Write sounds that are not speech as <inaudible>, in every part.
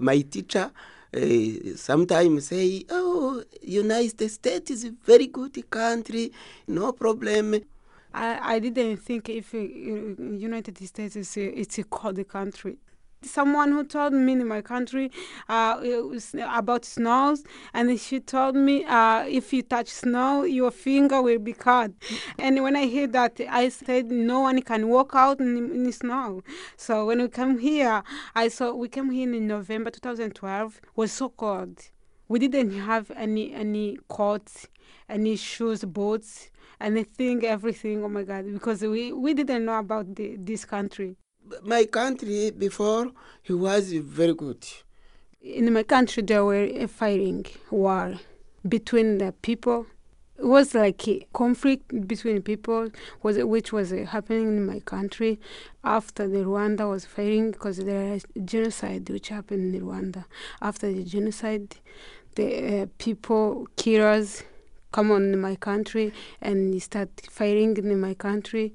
My teacher uh, sometimes say, "Oh, United States is a very good country, no problem." I, I didn't think if uh, United States is a, it's a cold country. Someone who told me in my country uh, about snows, and she told me uh, if you touch snow, your finger will be cut. And when I heard that, I said no one can walk out in, in the snow. So when we come here, I saw we came here in November 2012. Was so cold. We didn't have any any coats, any shoes, boots anything, everything. Oh my God! Because we, we didn't know about the, this country. My country before he was very good. In my country, there were a fighting war between the people. It was like a conflict between people, was which was happening in my country after the Rwanda was fighting because there was genocide which happened in Rwanda. After the genocide, the uh, people killers come on my country and start fighting in my country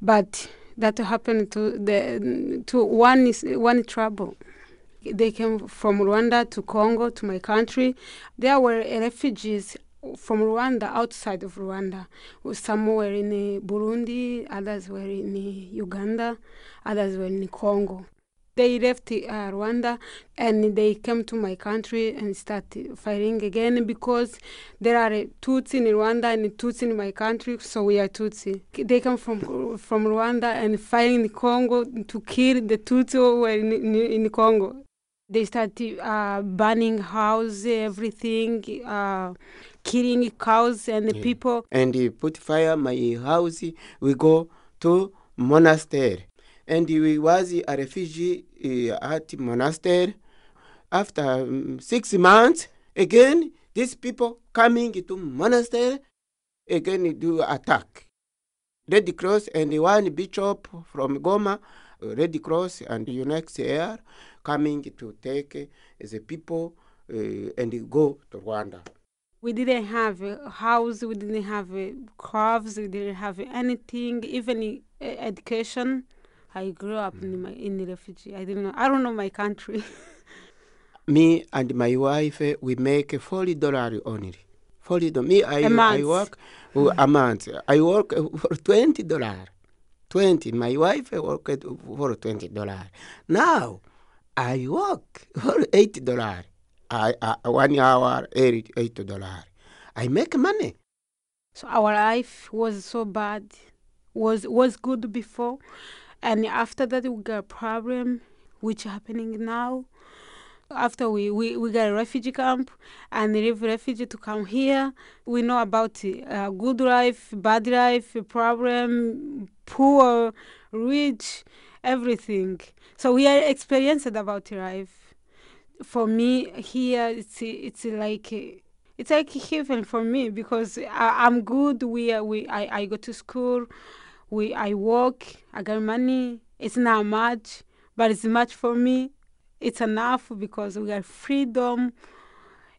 but that happened to the to one is one trouble. They came from rwanda to congo to my country. There were refugees from rwanda outside of rwanda. Some were in burundi others were in uganda others were in congo they left uh, Rwanda and they came to my country and started fighting again because there are Tutsi in Rwanda and Tutsi in my country, so we are Tutsi. They come from from Rwanda and fighting in Congo to kill the Tutsi who were in, in, in Congo. They started uh, burning houses, everything, uh, killing cows and the Yeah. people. And put fire my house. We go to monastery, and we was a refugee uh, at monastery. After um, six months, again these people coming to monastery, again do attack. Red Cross and one bishop from Goma, Red Cross and UNHCR coming to take uh, the people uh, and go to Rwanda. We didn't have a house, we didn't have crops, we didn't have anything, even education. I grew up in my in the refugee. I didn't know. I don't know my country. <laughs> me and my wife we make forty dollar only. Forty do- me I, month. work <laughs> uh, a month. I work for twenty dollar. Twenty. My wife eh, work for twenty dollar. Now I work for eight dollar. I uh, one hour eight eight dollar. I make money. so our life was so bad, was was good before, and after that we got a problem, which happening now. After we, we, we got a refugee camp and leave refugee to come here, we know about uh, good life, bad life, problem, poor, rich, everything. So we are experienced about life. For me here, it's it's like it's like heaven for me because I, I'm good. We we I, I go to school, we I work, I get money. It's not much, but it's much for me. It's enough because we got freedom.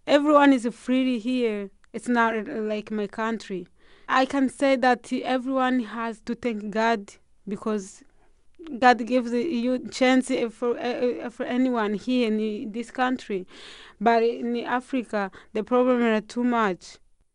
Everyone is free here. It's not uh, like my country. I can say that everyone has to thank God because God gives you chance for uh, for anyone here in this country. But in Africa, the problem is too much.